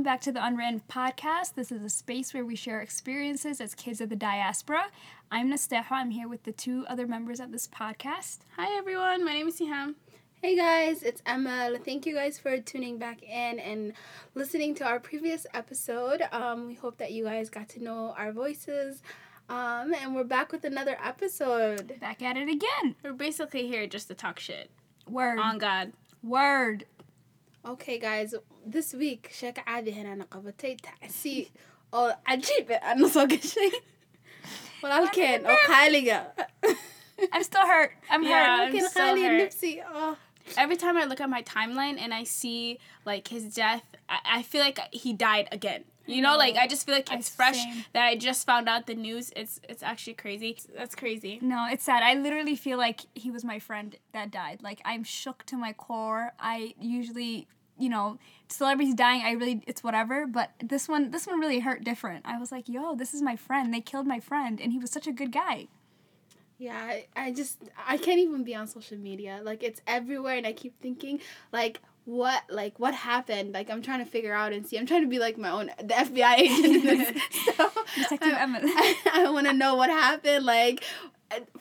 welcome back to the Unwritten Podcast. This is a space where we share experiences as kids of the diaspora. I'm Nasteha. I'm here with the two other members of this podcast. Hi everyone, my name is Siham. Hey guys, it's Emma. Thank you guys for tuning back in and listening to our previous episode. Um, we hope that you guys got to know our voices. Um, and we're back with another episode. Back at it again. We're basically here just to talk shit. Word. On God. Word. Okay guys, this week sheeko caadi ahayn ana qabatay tacsi oo cajiib ah ana soo gashay walaalkeen oo qaaliga I'm still hurt. I'm yeah, hurt. I'm so hurt. Nipsey. Oh. Every time I look at my timeline and I see like his death, I feel like he died again. You know, like I just feel like I- it's fresh same. that I just found out the news. It's it's actually crazy. That's crazy. No, it's sad. I literally feel like he was my friend that died. Like I'm shook to my core. I usually, you know, celebrities dying, I really it's whatever, but this one this one really hurt different. I was like, "Yo, this is my friend. They killed my friend and he was such a good guy." Yeah, I, I just I can't even be on social media. Like it's everywhere and I keep thinking like what like what happened? Like I'm trying to figure out and see. I'm trying to be like my own the FBI agent. so, Detective I, Emmett. I, I want to know what happened. Like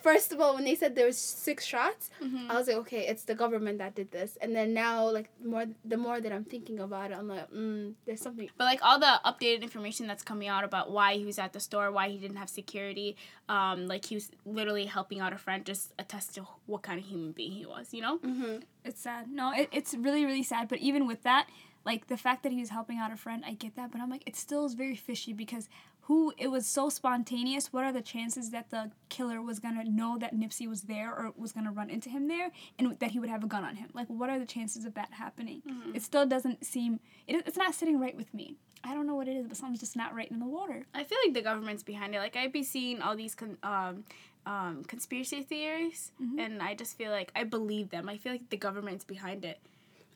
first of all, when they said there was six shots, I was like, okay, it's the government that did this. And then now, like more the more that I'm thinking about it, I'm like, mm, there's something. But like all the updated information that's coming out about why he was at the store, why he didn't have security, um, like he was literally helping out a friend, just attest to what kind of human being he was. You know? Mm-hmm. It's sad. No, it, it's really, really sad. But even with that, like the fact that he was helping out a friend, I get that. But I'm like, it still is very fishy because who, it was so spontaneous. What are the chances that the killer was going to know that Nipsey was there or was going to run into him there and that he would have a gun on him? Like, what are the chances of that happening? It still doesn't seem, it, it's not sitting right with me. I don't know what it is, but something's just not right in the water. I feel like the government's behind it. Like I'd be seeing all these con- um, um, conspiracy theories, and I just feel like I believe them. I feel like the government's behind it.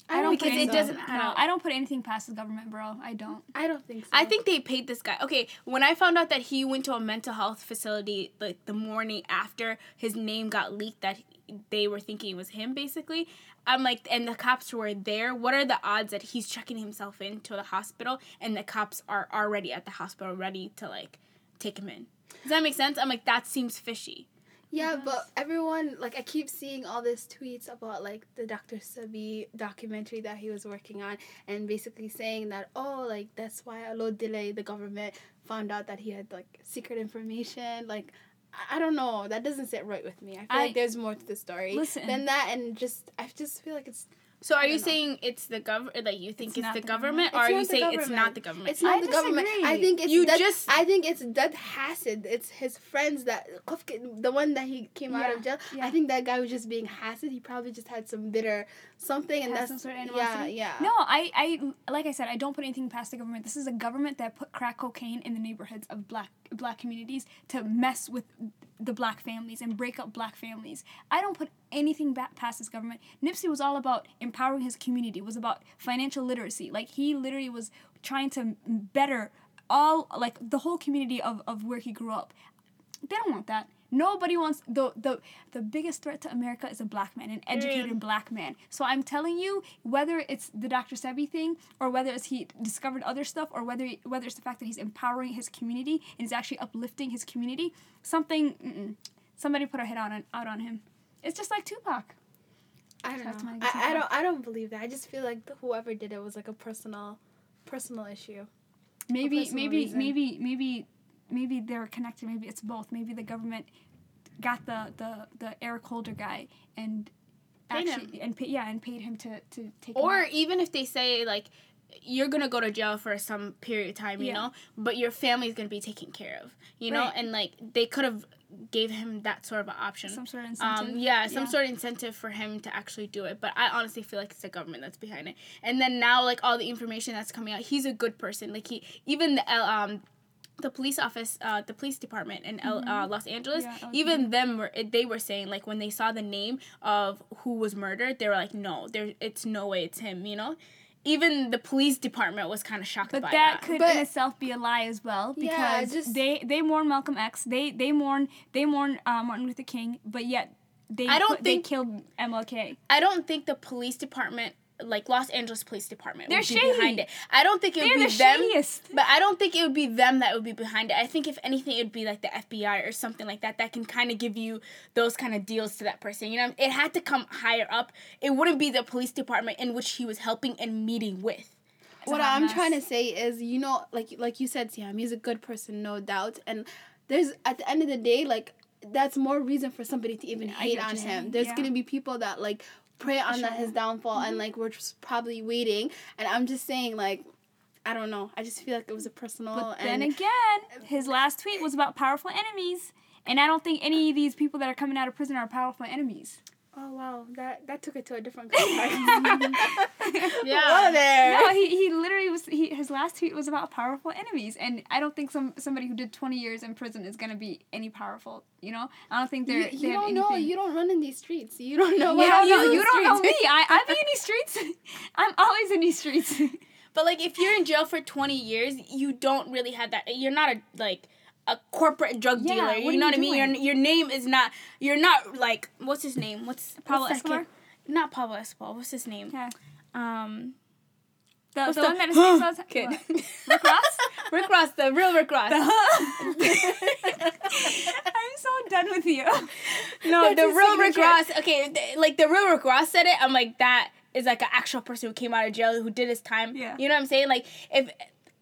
I don't because think it so. doesn't- I No, don't- I don't put anything past the government, bro. I don't. I don't think so. I think they paid this guy. Okay, when I found out that he went to a mental health facility like the morning after his name got leaked that they were thinking it was him basically. I'm like and the cops were there. What are the odds that he's checking himself into the hospital and the cops are already at the hospital ready to like take him in? Does that make sense? I'm like that seems fishy. Yeah, but everyone like I keep seeing all these tweets about like the Dr. Sebi documentary that he was working on and basically saying that oh like that's why a lot delay the government found out that he had like secret information like I- I don't know that doesn't sit right with me. I feel I- like there's more to the story Listen. than that and just I just feel like it's So are you know. saying it's the government like you think It's it's, the the government, government. or are you not the saying it's not the government? It's not I the government. I think it's You that, just- I think it's that Hasid. It's his friends that the one that he came out of jail. yeah. I think that guy was just being Hasid. He probably just had some bitter something, and that's some sort of yeah, yeah. No, I, I, like I said, I don't put anything past the government. This is a government that put crack cocaine in the neighborhoods of black black communities to mess with the black families and break up black families. I don't put anything back past this government. Nipsey was all about empowering his community. Was about financial literacy. Like he literally was trying to better all like the whole community of, of where he grew up. They don't want that. Nobody wants the the the biggest threat to America is a black man, an educated black man. So I'm telling you, whether it's the Dr. Sebi thing, or whether it's he discovered other stuff, or whether whether it's the fact that he's empowering his community and is actually uplifting his community, something, somebody put a hit on out on him. It's just like Tupac. I don't know. I, I don't. I don't believe that. I just feel like the, whoever did it was like a personal, personal issue. Maybe personal maybe reason. maybe maybe maybe they're connected. Maybe it's both. Maybe the government got the the the Eric Holder guy and Paid actually and pay, yeah and paid him to to take or even if they say like you're gonna go to jail for some period of time you Yeah. know but your family's gonna be taken care of you know Right. and like they could have gave him that sort of an option some sort of incentive. um, yeah, some sort of incentive for him to actually do it. But I honestly feel like it's the government that's behind it. And then now, like all the information that's coming out, he's a good person. Like he, even the um, the police office, uh, the police department in L- uh, Los Angeles, Mm-hmm. Yeah, even them were they were saying like when they saw the name of who was murdered, they were like, no, there, it's no way it's him. You know. Even the police department was kind of shocked But by that that. could But- in itself be a lie as well because Yeah, just- they they mourn Malcolm X. They they mourn they mourn uh, Martin Luther King, but yet they I don't put- they think- killed MLK. I don't think the police department like Los Angeles Police Department They're would be behind it. I don't think it They're would the be them. shadiest. But I don't think it would be them that would be behind it. I think if anything, it would be like the FBI or something like that that can kind of give you those kind of deals to that person. You know, it had to come higher up. It wouldn't be the police department in which he was helping and meeting with. what a hot I'm trying to say is, you know, like like you said, Siham, he's a good person, no doubt. And there's at the end of the day, like that's more reason for somebody to even I get hate what on you're him. saying, There's yeah. gonna be people that like pray on that his downfall, and mm-hmm. like we're just probably waiting. And I'm just saying, like, I don't know. I just feel like it was a personal. But and then again, his last tweet was about powerful enemies. And I don't think any of these people that are coming out of prison are powerful enemies. Oh wow, that that took it to a different context. Yeah. Whoa there. No, he, he literally was he, his last tweet was about powerful enemies, and I don't think some somebody who did twenty years in prison is gonna be any powerful. You know, I don't think they're. You, you have don't know. anything- You don't run in these streets. You don't know. You what don't know. You don't know me. I I be in these streets. I'm always in these streets. But like, if you're in jail for 20 years, you don't really have that. You're not a like a corporate drug Yeah, dealer. You know you what I mean? Your your name is not. You're not like what's his name? What's Pablo what's? Escobar? Not Pablo Escobar. What's his name? yeah. Um, The, the, the- one that is all the kid. Rick Ross? Rick Ross, the real Rick Ross. I'm so done with you. no, That's the real Rick. Ross. Okay, th- like the real Rick Ross said it. I'm like that is like an actual person who came out of jail who did his time. Yeah. You know what I'm saying? Like if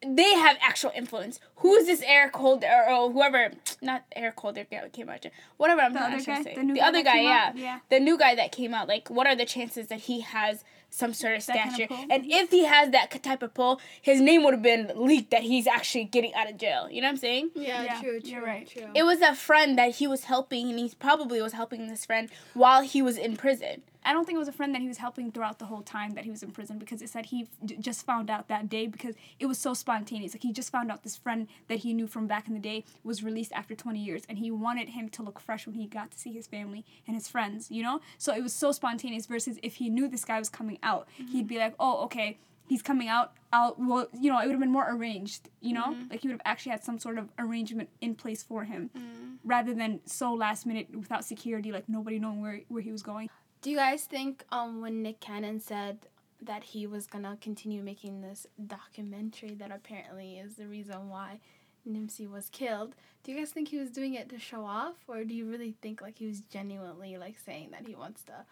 they have actual influence. Who is this Eric Holder or, or whoever? Not Eric Holder guy that came out. of. Whatever I'm The trying other to guy? say. The new the guy other guy, yeah. out? Yeah. The new guy that came out. Like, what are the chances that he has? Some sort of That kind of stature, and if he has that type of pull, his name would have been leaked that he's actually getting out of jail. You know what I'm saying? Yeah, Yeah, true, true, you're right. true. It was a friend that he was helping, and he probably was helping this friend while he was in prison. I don't think it was a friend that he was helping throughout the whole time that he was in prison because it said he d- just found out that day because it was so spontaneous. Like he just found out this friend that he knew from back in the day was released after 20 years and he wanted him to look fresh when he got to see his family and his friends, you know? So it was so spontaneous versus if he knew this guy was coming out, mm-hmm. he'd be like, "Oh, okay, he's coming out. I'll well, you know, it would have been more arranged, you know? Mm-hmm. Like he would have actually had some sort of arrangement in place for him mm-hmm. rather than so last minute without security like nobody knowing where where he was going. Do you guys think um when Nick Cannon said that he was gonna continue making this documentary that apparently is the reason why Nipsey was killed, do you guys think he was doing it to show off or do you really think like he was genuinely like saying that he wants to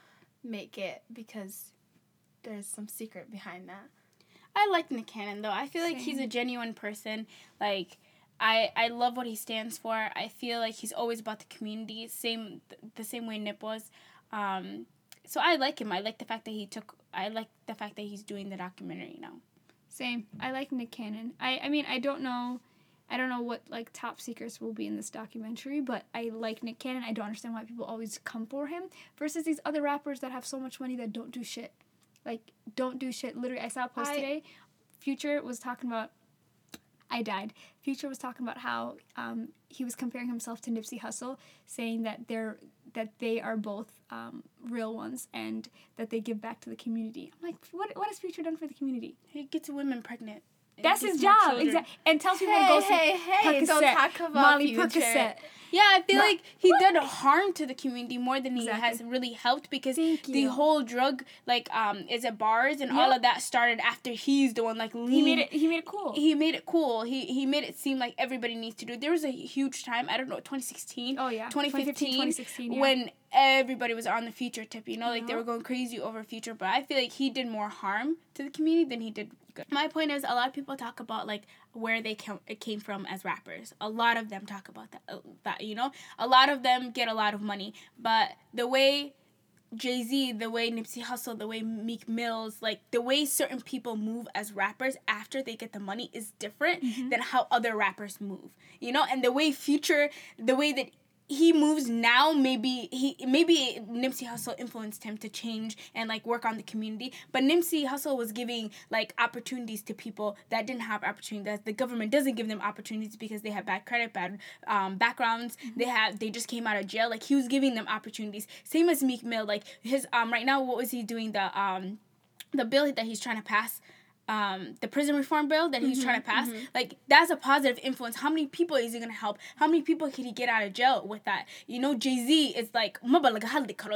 make it because there's some secret behind that? I like Nick Cannon though. I feel like he's a genuine person. Like I I love what he stands for. I feel like he's always about the community, same the same way Nip was. Um, so I like him. I like the fact that he took. I like the fact that he's doing the documentary now. Same. I like Nick Cannon. I I mean I don't know I don't know what like top secrets will be in this documentary, but I like Nick Cannon. I don't understand why people always come for him versus these other rappers that have so much money that don't do shit. Like don't do shit. Literally I saw a post I- today. Future was talking about I died. Future was talking about how um, he was comparing himself to Nipsey Hussle, saying that they're that they are both um, real ones and that they give back to the community. I'm like, what what has Future done for the community? He gets women pregnant. That's his job, exactly. And tells people Hey, to go hey, hey, don't Percocet, talk about Molly Future. Percocet. Yeah, I feel No. like he did harm to the community more than he Exactly. has really helped because the whole drug like um is it bars and all of that started after he's the one like lean. He made it. He made it cool. he made it cool. He he made it seem like everybody needs to do. it. There was a huge time, I don't know, 2016, oh yeah, 2015, 2016, yeah. when everybody was on the future tip, you know, like they were going crazy over future, but I feel like he did more harm to the community than he did good. My point is a lot of people talk about like where they came, it came from as rappers. A lot of them talk about that, uh, that, you know. A lot of them get a lot of money, but the way Jay Z, the way Nipsey Hussle, the way Meek Mills, like the way certain people move as rappers after they get the money is different Mm-hmm. than how other rappers move. You know, and the way Future, the way that he moves now, maybe he maybe Nipsey Hussle influenced him to change and like work on the community. But Nipsey Hussle was giving like opportunities to people that didn't have opportunities. That the government doesn't give them opportunities because they have bad credit, bad um, backgrounds. They have they just came out of jail. Like he was giving them opportunities. Same as Meek Mill. Like his um right now, what was he doing? The um the bill that he's trying to pass um, the prison reform bill that he's Mm-hmm, trying to pass. Like that's a positive influence. How many people is he gonna help? How many people can he get out of jail with that? You know, Jay Z is like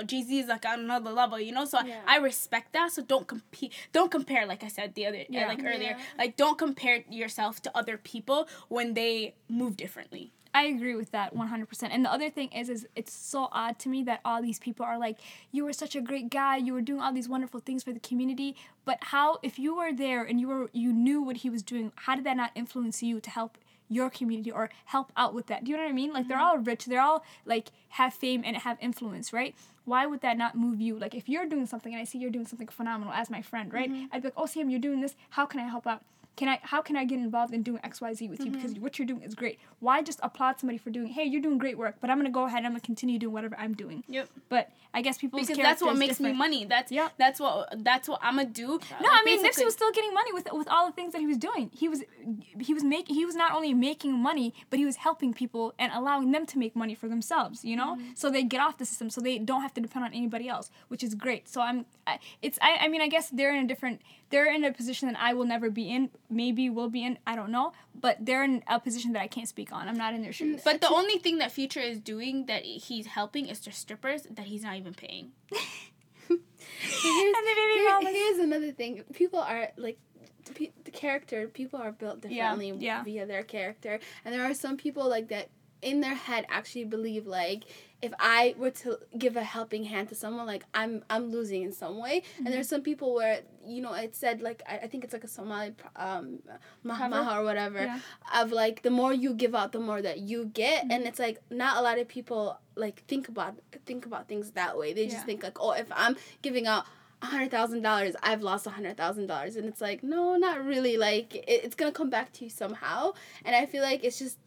Jay Z is like on another level. You know, so Yeah. I respect that. So don't compete. Don't compare. Like I said the other Yeah. like earlier. Yeah. Like don't compare yourself to other people when they move differently. I agree with that 100%. And the other thing is is it's so odd to me that all these people are like you were such a great guy, you were doing all these wonderful things for the community, but how if you were there and you were you knew what he was doing, how did that not influence you to help your community or help out with that? Do you know what I mean? Like they're mm-hmm. all rich, they're all like have fame and have influence, right? Why would that not move you? Like if you're doing something and I see you're doing something phenomenal as my friend, right? Mm-hmm. I'd be like, "Oh, Sam, you're doing this. How can I help out?" Can I how can I get involved in doing XYZ with you Mm-hmm. because what you're doing is great. Why just applaud somebody for doing, "Hey, you're doing great work, but I'm going to go ahead and I'm going to continue doing whatever I'm doing." Yep. But I guess people Because that's what makes me money. That's Yeah. that's what that's what I'm gonna do. No, I mean Nipsey was still getting money with with all the things that he was doing. He was he was making he was not only making money, but he was helping people and allowing them to make money for themselves. You know, Mm-hmm. so they get off the system, so they don't have to depend on anybody else, which is great. So I'm I, it's I I mean I guess they're in a different they're in a position that I will never be in. Maybe will be in. I don't know, but they're in a position that I can't speak on. I'm not in their shoes. But the only thing that Future is doing that he's helping is the strippers that he's not even paying. Here's, And the baby here- here's another thing. People are like the, pe- the character. People are built differently yeah. via their character, and there are some people like that in their head actually believe like if I were to give a helping hand to someone, like I'm I'm losing in some way. Mm-hmm. And there's some people where you know it said like I, I think it's like a Somali um mahmaha or whatever Yeah. of like the more you give out, the more that you get, Mm-hmm. and it's like not a lot of people like think about think about things that way. They just Yeah. think like oh if I'm giving out a hundred thousand dollars i've lost a hundred thousand dollars and it's like no not really like it, it's gonna come back to you somehow and i feel like it's just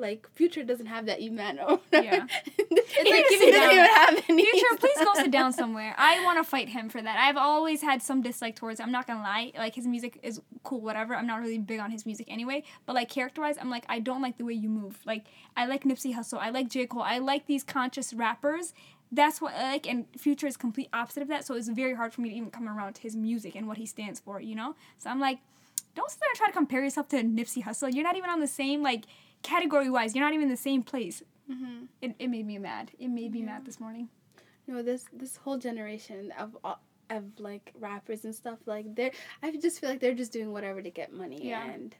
like future doesn't have that iman or Yeah. it's like to doesn't even have any Future, please go sit down somewhere. I want to fight him for that. I've always had some dislike towards him. I'm not gonna lie. Like his music is cool, whatever. I'm not really big on his music anyway. But like character wise, I'm like I don't like the way you move. Like I like Nipsey Hussle. I like J Cole. I like these conscious rappers. That's what I like, and Future is complete opposite of that. So it's very hard for me to even come around to his music and what he stands for. You know. So I'm like, don't sit there and try to compare yourself to Nipsey Hussle. You're not even on the same like category wise. You're not even in the same place. Mm-hmm. It, it made me mad. It made me mad this morning. no this this whole generation of uh, of like rappers and stuff like they're i just feel like they're just doing whatever to get money Yeah. and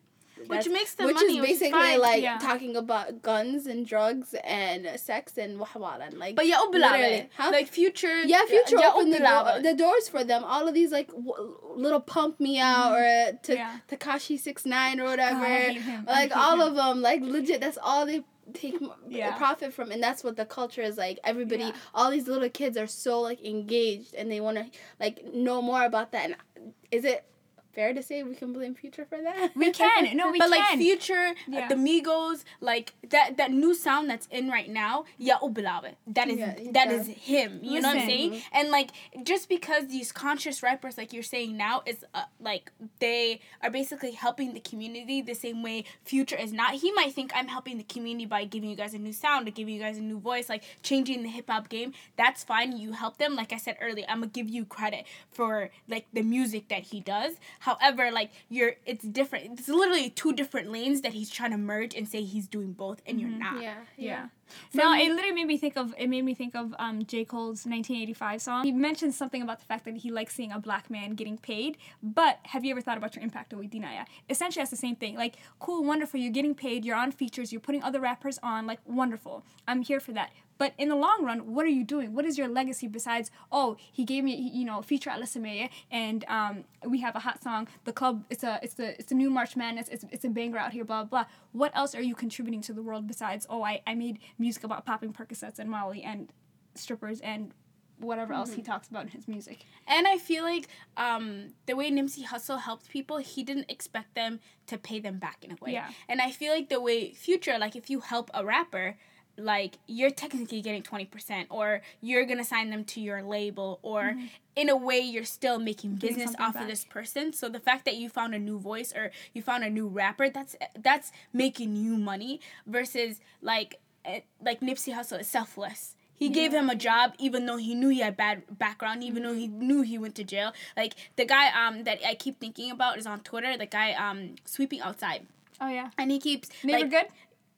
Which makes the which money, is which is basically like Yeah. talking about guns and drugs and sex and wahwalan like But yeah, Literally, huh? Like Future. Yeah, Future yeah, opened the, Ubulaba. door, the doors for them. All of these like w- little pump me out mm-hmm. or to Yeah. Tekashi six nine or whatever. Him. Like all him. of them, like legit. That's all they take Yeah. profit from, and that's what the culture is like. Everybody, Yeah. all these little kids are so like engaged, and they want to like know more about that. And is it fair to say we can blame Future for that? We can. No, we can. but like. Future, Yeah. uh, the Migos, like that that new sound that's in right now, yeah, Ubulabe. That is Yeah, that does. is him. You know what I'm saying? And like just because these conscious rappers, like you're saying now, is uh, like they are basically helping the community the same way Future is not. He might think I'm helping the community by giving you guys a new sound, to giving you guys a new voice, like changing the hip hop game. That's fine. You help them. Like I said earlier, I'm gonna give you credit for like the music that he does. However, like you're, it's different. It's literally two different lanes that he's trying to merge and say he's doing both, and you're mm-hmm. not. yeah, Yeah. No, it literally made me think of it made me think of um, J. Cole's 1985 song. He mentioned something about the fact that he likes seeing a black man getting paid. But have you ever thought about your impact on Dinaya? Essentially, that's the same thing. Like, cool, wonderful. You're getting paid. You're on features. You're putting other rappers on. Like, wonderful. I'm here for that. But in the long run, what are you doing? What is your legacy besides, oh, he gave me, you know, feature at Lisameye and um, we have a hot song. The club, it's a, it's the, it's the new March Madness. It's, it's a banger out here. Blah blah. What else are you contributing to the world besides, oh, I, I made music about popping Percocets and Molly and strippers and whatever else he talks about in his music. And I feel like um, the way Nipsey Hussle helped people, he didn't expect them to pay them back in a way. Yeah. And I feel like the way Future, like if you help a rapper, like you're technically getting 20% or you're going to sign them to your label or in a way you're still making Mm-hmm. Business off back. of this person. So the fact that you found a new voice or you found a new rapper, that's that's making you money versus like like Nipsey Hussle is selfless. He gave him a job even though he knew he had bad background, even though he knew he went to jail. Like the guy um that I keep thinking about is on Twitter. The guy um sweeping outside, Oh yeah. and he keeps Neighbor like, good.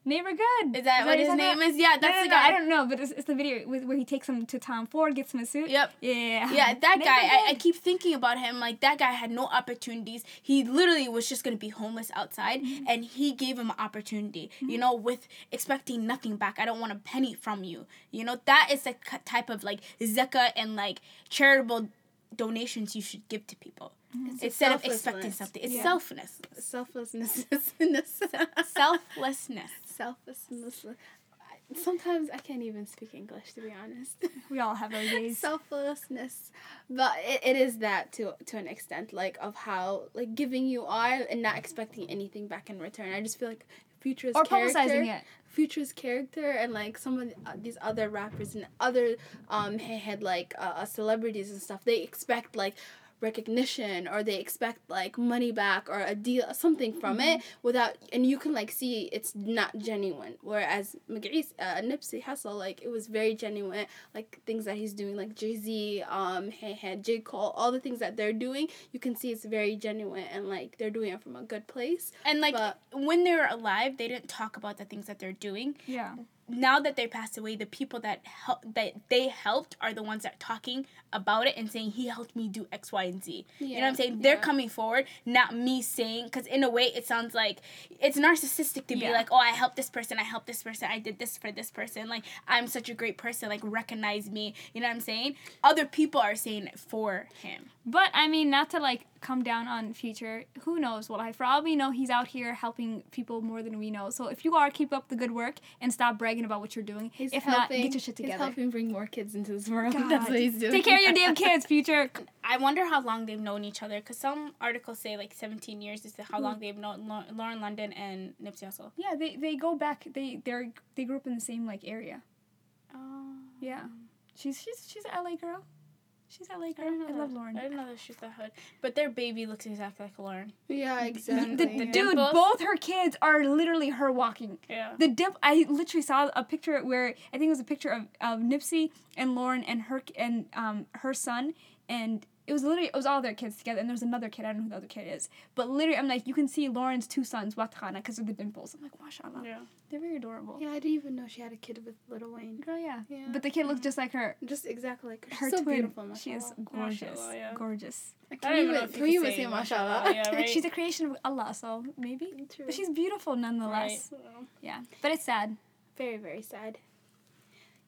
Neighbor good. Is that what his name about? is? Yeah, that's no, the no, guy. I don't know, but it's, it's the video with, where he takes him to Tom Ford, gets him a suit. Yep. Yeah. Yeah, that Neighbor guy. I, I keep thinking about him. Like that guy had no opportunities. He literally was just gonna be homeless outside, Mm-hmm. and he gave him an opportunity. You know, with expecting nothing back. I don't want a penny from you. You know, that is the k- type of like zakah and like charitable donations you should give to people It's instead of expecting something. It's Yeah. selfness, Selflessness. selflessness. Selflessness. I- Sometimes I can't even speak English to be honest. We all have our days. Selflessness, but it, it is that to to an extent, like of how like giving you are and not expecting anything back in return. I just feel like Future's or character, publicizing it. Future's character, and like some of the, uh, these other rappers and other um like uh, uh, celebrities and stuff. They expect like recognition or they expect like money back or a deal something from it without and you can like see it's not genuine whereas McGee's uh, Nipsey Hussle like it was very genuine like things that he's doing like Jay-Z um he had J Cole all the things that they're doing you can see it's very genuine and like they're doing it from a good place And like But- when they were alive, they didn't talk about the things that they're doing. Yeah. Now that they passed away, the people that help that they helped are the ones that are talking about it and saying he helped me do X, Y, and Z. you know what I'm Yeah, saying? They're coming forward, not me saying. Because in a way, it sounds like it's narcissistic to be like, oh, I helped this person, I helped this person, I did this for this person. Like I'm such a great person. Like recognize me. You know what I'm saying? Other people are saying it for him. But I mean, not to like come down on Future. Who knows what I? For all we know, he's out here helping people more than we know. So if you are, keep up the good work and stop bragging about what you're doing. he's if helping not, get your shit he's together. helping bring more kids into this world God. that's what he's doing Take care of your damn kids, Future. I wonder how long they've known each other. Because some articles say like 17 years is how long hmm. they've known Lauren London and Nipsey Hussle. Yeah, they they go back. They they they grew up in the same like area. Oh. Yeah, she's she's she's a LA girl. She's a LA I, girl. didn't I, love. Lauren. I didn't know that she's that hood. But their baby looks exactly like Lauren. yeah exactly The, The dude, dimples? both her kids are literally her walking. Yeah. The dip. I literally saw a picture where I think it was a picture of, of Nipsey and Lauren and her and um her son and it was literally it was all their kids together and there was another kid I don't know who the other kid is but literally I'm like you can see Lauren's two sons Watana because of the dimples. I'm like mashallah. Yeah. they're very adorable. Yeah I didn't even know she had a kid with Lil Wayne. Girl yeah. Yeah. but the kid looks just like her. Just exactly like her, her She's so twin. beautiful she is gorgeous. Mashallah, yeah. gorgeous. I Can don't even know even- if can you can even say say mashallah, mashallah? yeah, right? she's a creation of Allah so maybe. True. but she's beautiful nonetheless. Yeah. But it's sad. Very very sad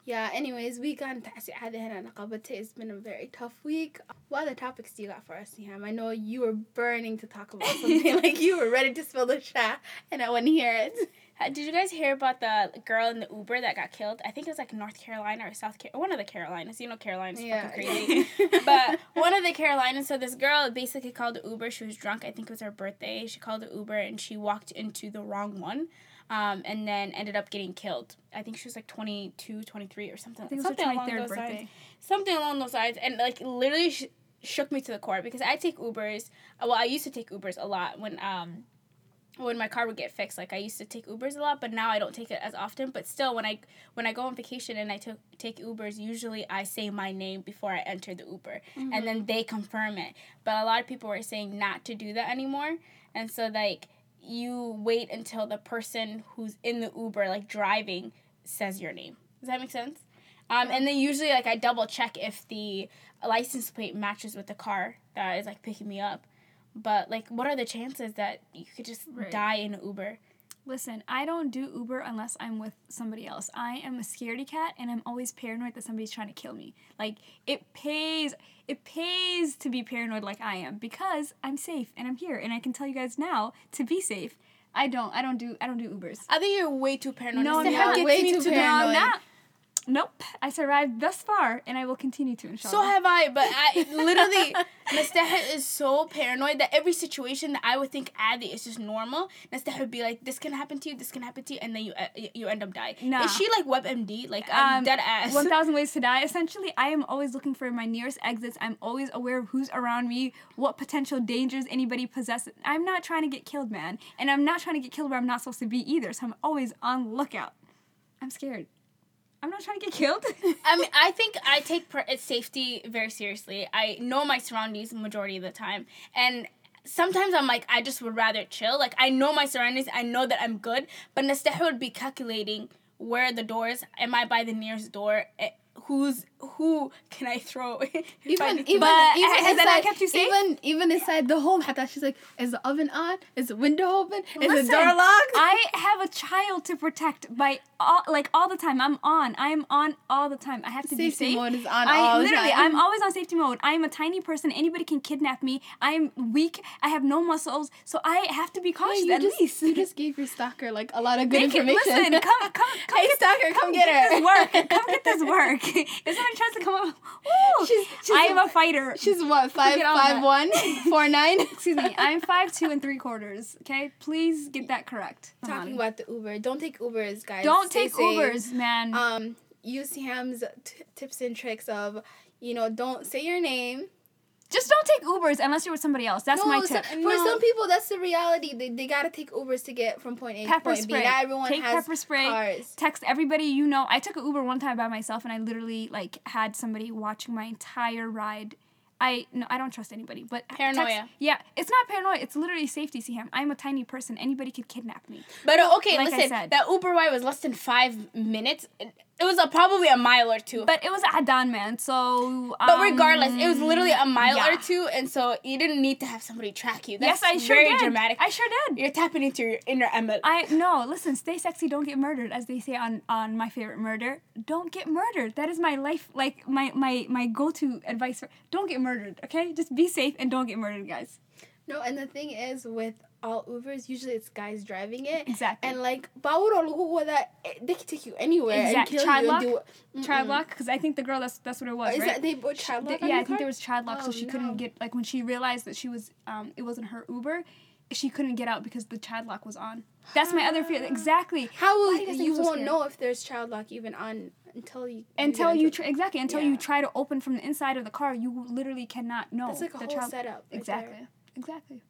yeah anyways we got تعسي عادة هنا نقابتها it's been a very tough week what other topics do you got for us Niham I know you were burning to talk about something like you were ready to spill the shot and I want to hear it Uh, Did you guys hear about the girl in the Uber that got killed? I think it was like North Carolina or South Carolina, one of the Carolinas. You know, Carolina's Yeah. fucking crazy. but one of the Carolinas, so this girl basically called the Uber. She was drunk. I think it was her birthday. She called the Uber and she walked into the wrong one. Um, and then ended up getting killed. I think she was like 22, 23 or something. I think it was her something along 23rd those birthday lines. Something along those lines. And like literally sh- shook me to the core because I take Ubers. Well, I used to take Ubers a lot when um when my car would get fixed like i used to take ubers a lot but now i don't take it as often but still when i when i go on vacation and i took take ubers usually i say my name before i enter the uber and then they confirm it but a lot of people were saying not to do that anymore and so like you wait until the person who's in the uber like driving says your name does that make sense um, and then usually like i double check if the license plate matches with the car that is like picking me up but like, what are the chances that you could just Right. die in an Uber? Listen, I don't do Uber unless I'm with somebody else. I am a scaredy cat and I'm always paranoid that somebody's trying to kill me. Like it pays it pays to be paranoid like I am because I'm safe and I'm here and I can tell you guys now to be safe. I don't I don't do I don't do Ubers. I think you're way too paranoid. No, I'm not. Way too to paranoid. No, I'm not. Nope. I survived thus far and I will continue to inshallah. So have I, but I literally, Nasteha is so paranoid that every situation that I would think Adi is just normal, Nasteha would be like, "This can happen to you, this can happen to you," and then you uh, you end up dying. Nah. Is she like WebMD? Like I'm Um, dead ass. 1000 ways to die. Essentially, I am always looking for my nearest exits. I'm always aware of who's around me, what potential dangers anybody possesses. I'm not trying to get killed, man. And I'm not trying to get killed where I'm not supposed to be either. So I'm always on lookout. I'm scared. I'm not trying to get killed. I mean, I think I take per- uh, safety very seriously. I know my surroundings majority of the time, and sometimes I'm like, I just would rather chill. Like I know my surroundings, I know that I'm good, but Nasteha would be calculating where are the doors. Am I by the nearest door? Eh, Who's who can I throw? I Even to- even But even inside, not kept you safe? even even inside the home, Hatta, she's like, is the oven on? Is the window open? Is Listen, the door locked? I have a child to protect by all, like all the time. I'm on. I'm on all the time. I have to be Safety safe. mode is on I all the literally, time. I'm always on safety mode. I am a tiny person. Anybody can kidnap me. I'm weak. I have no muscles, so I have to be cautious at just, least. you just gave your stalker like a lot of good you. information. Listen, come, come, come hey get, stalker, come, come get, get her. this work. Come get this work. somebody tries to come up, woo, She's- she's I am a- a fighter. She's what five five one four nine. Excuse me. I'm five two and three quarters. Okay, please get that correct. Talking about the Uber, don't take Ubers, guys. Don't Stay take safe. Ubers, man. Um, use Ham's t- tips and tricks of, you know, don't say your name. Just don't take Ubers unless you're with somebody else. That's no, my so- tip. for No. some people, that's the reality. They, they gotta take Ubers to get from point A to point spray. B. Not everyone Take has pepper spray. cars. Text everybody you know. I took an Uber one time by myself, and I literally like had somebody watching my entire ride. I no, I don't trust anybody. But text- Paranoia. yeah, it's not paranoia. It's literally safety. Sam, I'm a tiny person. Anybody could kidnap me. But okay, Like I listen. said. That Uber ride was less than five minutes. It, it was a, probably a mile or two. But it was Adan, man. So. But um, regardless, it was literally a mile yeah. or two, and so you didn't need to have somebody track you. That's Yes, I sure very did. dramatic. I sure did. You're tapping into your inner Emma. I no, listen, stay sexy, don't get murdered, as they say on on my favorite murder. Don't get murdered. That is my life, like my my my go to advice. For, don't get murdered, okay? Just be safe and don't get murdered, guys. No, and the thing is, with all Ubers, usually it's guys driving it. Exactly. And like, bawuro lugu that they can take you anywhere Exact- and kill child you lock? and. Child lock, because I think the girl that's that's what it was, Is right? that they put child lock? Yeah, I think there was child lock, so Oh, she no. couldn't get like when she realized that she was um it wasn't her Uber, she couldn't get out because the child lock was on. That's my other fear. Exactly. How will you you so won't scared? know if there's child lock even on until you Until you try, exactly until Yeah. you try to open from the inside of the car, you literally cannot know. That's like a the whole child- setup. right Exactly. there. Exactly.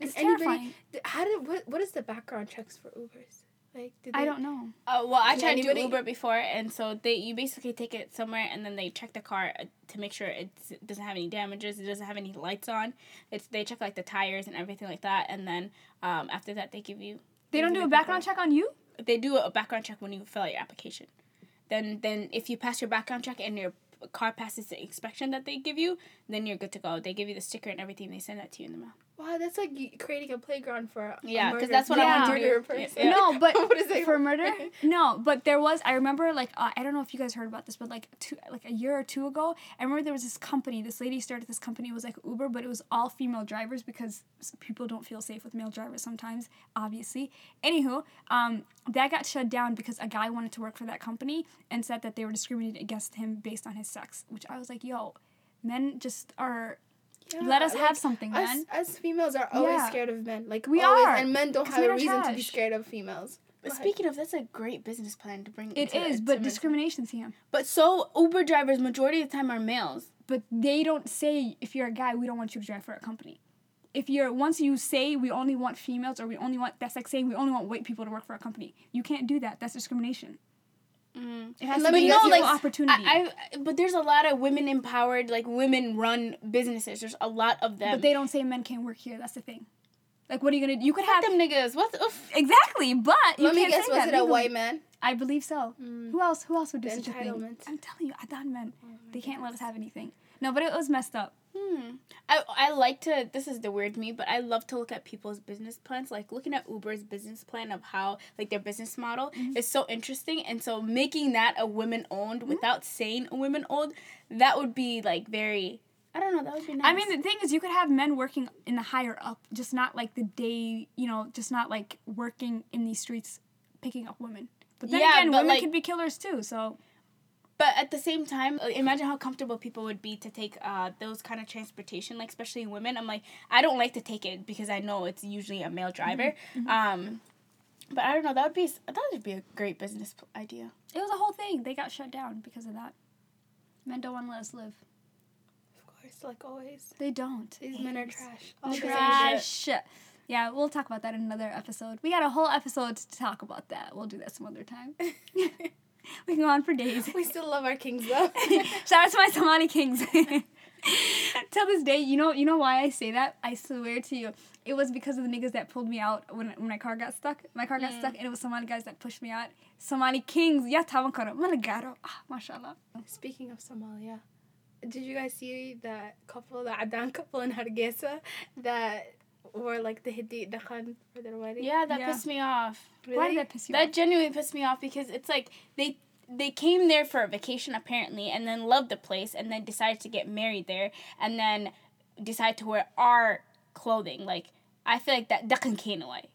And It's anybody- terrifying. th- How did what? What is the background checks for Ubers? Like, did I don't know. Uh, well, I Can tried to do anybody- Uber before, and so they you basically take it somewhere, and then they check the car uh, to make sure it doesn't have any damages, it doesn't have any lights on. It's they check like the tires and everything like that, and then um, after that they give you. They don't do a give you the background check on you? They do a background check when you fill out your application. Then then if you pass your background check and your car passes the inspection that they give you, then you're good to go. They give you the sticker and everything. They send that to you in the mail. Wow, that's like creating a playground for a Yeah, 'cause murder- that's what I yeah. want to do. murderer Yeah. person. No, but what is it for murder? No, but there was. I remember, like, uh, I don't know if you guys heard about this, but like two, like a year or two ago, I remember there was this company. This lady started this company. It was like Uber, but it was all female drivers because people don't feel safe with male drivers sometimes. Obviously. Anywho, um, that got shut down because a guy wanted to work for that company and said that they were discriminating against him based on his sex. Which I was like, yo, men just are. Let us have something, us, man. Us females are always Yeah. scared of men. Like We always, are, and men don't have a are reason to be scared of females. But speaking of, that's a great business plan to bring. It to- is, but men. discrimination, Sam. But so Uber drivers, majority of the time, are males. but they don't say if you're a guy we don't want you to drive for our company if you're once you say we only want females or we only want that's like saying we only want white people to work for our company you can't do that that's discrimination Mm-hmm. it has Let to be guess, equal you- opportunity I, I, but there's a lot of women empowered, like women run businesses. There's a lot of them. but they don't say men can't work here that's the thing like what are you gonna do you could Fuck have them niggas. What? The, oof. exactly but you Let me can't guess, say was that it a white man? i believe so mm. who else who else would do The such a thing i'm telling you i thought men oh they can't let us have anything no but it was messed up Hmm. I, I like to. This is the weird me, but I love to look at people's business plans. Like looking at Uber's business plan of how like their business model is so interesting, and so making that a women owned without saying a women owned, that would be like very. I don't know. That would be nice. I mean, the thing is, you could have men working in the higher up, just not like the day, you know, just not like working in these streets picking up women. But then Yeah, again, but, women like- could be killers too. So But at the same time, uh, imagine how comfortable people would be to take uh, those kind of transportation, like especially women. I'm like, I don't like to take it because I know it's usually a male driver. Um, but I don't know. That would be that would be a great business p- idea. it was a whole thing. They got shut down because of that. Men don't want to let us live. Of course, like always. They don't. These men are trash. All Trash. Yeah, we'll talk about that in another episode. We got a whole episode to talk about that. We'll do that some other time. we can go on for days. We still love our kings though. Shout out to my Somali kings. Till this day, you know, you know why I say that? I swear to you, it was because of the niggas that pulled me out when, when my car got stuck. My car got stuck, and it was Somali guys that pushed me out. Somali kings, yeah, tawan karo, malagaro, ah, mashallah. Speaking of Somalia, did you guys see that couple, the Adan couple in Hargeisa that wore like the Hindi dakhan for their wedding? Yeah, that Yeah. pissed me off. Why did that piss you That off? genuinely pissed me off because it's like they they came there for a vacation apparently and then loved the place and then decided to get married there and then decide to wear our clothing. Like I feel like that Deccan came away.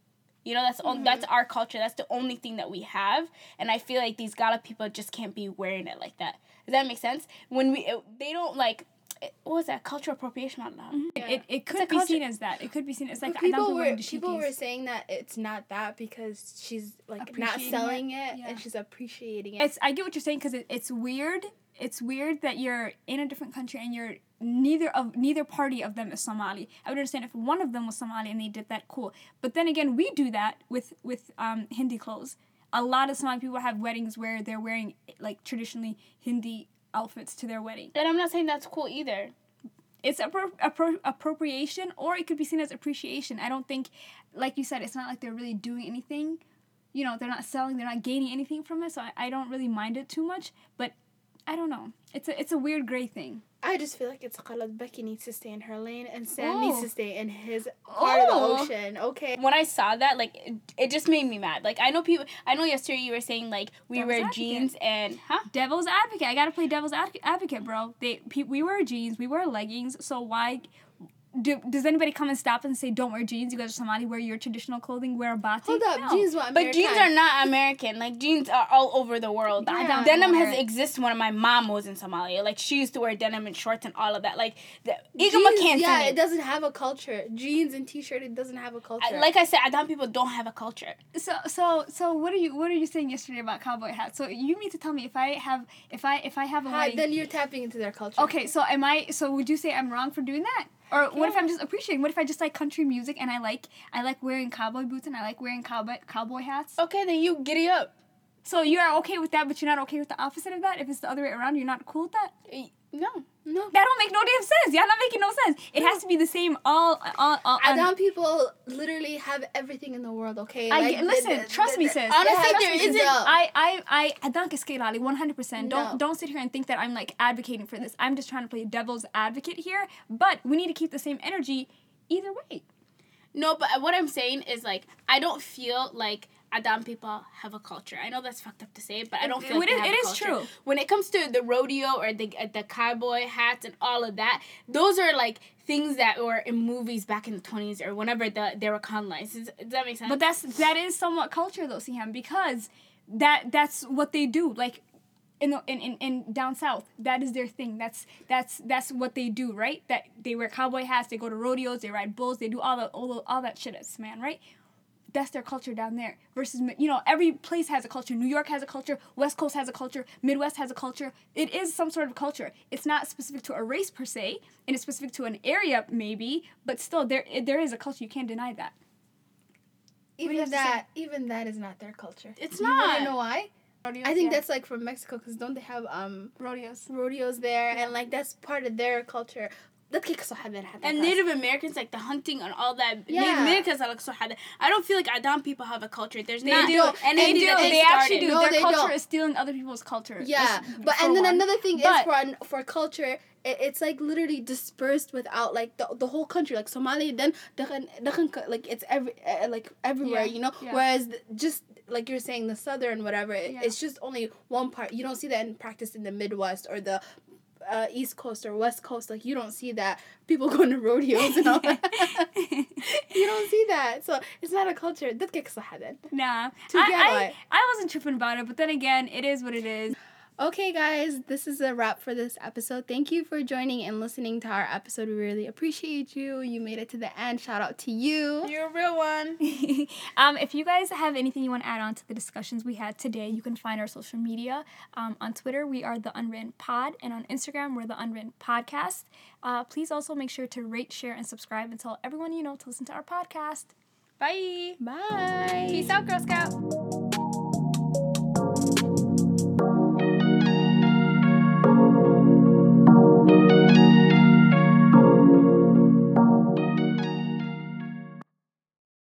You know, that's on, mm-hmm. that's our culture. That's the only thing that we have, and I feel like these Gala people just can't be wearing it like that. Does that make sense? When we it, they don't like it, what was that cultural appropriation on that? It, it, it could a be culture. seen as that. It could be seen as like But people Adam were people were saying that it's not that because she's like not Appreciating selling it, Yeah. and she's appreciating it. It's I get what you're saying because it, it's weird. It's weird that you're in a different country and you're neither of neither party of them is Somali. I would understand if one of them was Somali and they did that, cool. But then again, we do that with with um, Hindi clothes. A lot of Somali people have weddings where they're wearing like traditionally Hindi outfits to their wedding. And I'm not saying that's cool either. It's appro- appro- appropriation or it could be seen as appreciation. I don't think, like you said, it's not like they're really doing anything. You know, they're not selling, they're not gaining anything from it. So I, I don't really mind it too much. But I don't know. It's a it's a weird gray thing. I just feel like it's Khaled Becky needs to stay in her lane, and Sam Oh. needs to oh. stay in his part Oh. of the oh. ocean. Okay. when I saw that, like it, it just made me mad. Like I know people. I know yesterday you were saying like we Devil's wear advocate. jeans and huh? Devil's advocate. I gotta play devil's ad- advocate, bro. They pe- we wear jeans, we wear leggings. So why? Do, does anybody come and stop and say don't wear jeans? You guys are Somali. Wear your traditional clothing. Wear a bati. Hold up, No. jeans what? But jeans are not American. Like jeans are all over the world. I don't Denim wear has it. existed when my mom was in Somalia. Like she used to wear denim and shorts and all of that. Like the Jeans, can't yeah, see it doesn't have a culture. Jeans and t-shirt, it doesn't have a culture. I- Like I said, Adam people don't have a culture. So so so what are you what are you saying yesterday about cowboy hats? So you mean to tell me if I have if I if I have a Hi, wedding? then you're tapping into their culture. Okay, so am I? So would you say I'm wrong for doing that? Or what if I'm just appreciating? What if I just like country music and I like I like wearing cowboy boots and I like wearing cowboy cowboy hats? Okay, then you giddy up. So you're okay with that, but you're not okay with the opposite of that. If it's the other way around, you're not cool with that. No. No. That don't make no damn sense. Y'all not making no sense. It has to be the same all all all. on- Adam people literally have everything in the world, okay? I Like, listen, the- the- trust me, the- sis. Honestly, Trust there me, sis. isn't- I I I I don't escalate one hundred percent. Don't don't sit here and think that I'm like advocating for this. I'm just trying to play devil's advocate here. But we need to keep the same energy either way. No, but what I'm saying is like I don't feel like Adam people have a culture. I know that's fucked up to say, but I don't It- feel like it have it a is true. When it comes to the rodeo or the uh, the cowboy hats and all of that, those are like things that were in movies back in the 20s or whenever the they were colonized. Does, does that make sense? But that's that is somewhat culture though, Siham, because that that's what they do. Like in the in, in, in down south, that is their thing. That's that's that's what they do, right? That they wear cowboy hats, they go to rodeos, they ride bulls, they do all the all, the, all that shit man, right? That's their culture down there. Versus you know, every place has a culture. New York has a culture, West Coast has a culture, Midwest has a culture. It is some sort of culture. It's not specific to a race per se, and it's specific to an area maybe, but still there there is a culture. You can't deny that. Even have to say? that, even that is not their culture. it's You wanna know why? I think that's like from Mexico because don't they have um rodeos. rodeos there and like that's part of their culture. And Native Americans, like the hunting and all that. Yeah. Native Americans are like so hard. I don't feel like Adam people have a culture. There's they not. Do. And they, they do. They, they actually do. No, Their culture don't. is stealing other people's culture. Yeah, but and then one. another thing but, is for an, for culture. It's like literally dispersed without like the, the whole country like Somali. then like it's every like everywhere yeah. you know yeah. whereas just like you're saying the southern whatever it, yeah. it's just only one part you don't see that in practice in the Midwest or the uh, East Coast or West Coast, like you don't see that people going to rodeos and all that. you don't see that, so it's not a culture. kasoo xadeen. Nah. I, I. I wasn't tripping about it, but then again, it is what it is. Okay, guys, this is a wrap for this episode. Thank you for joining and listening to our episode. We really appreciate you. You made it to the end. Shout out to you. You're a real one. um, if you guys have anything you want to add on to the discussions we had today, you can find our social media. Um, on Twitter, we are the Unwritten Pod, and on Instagram, we're the Unwritten Podcast. Uh, please also make sure to rate, share, and subscribe and tell everyone you know to listen to our podcast. Bye. Bye. Peace out, Girl Scout.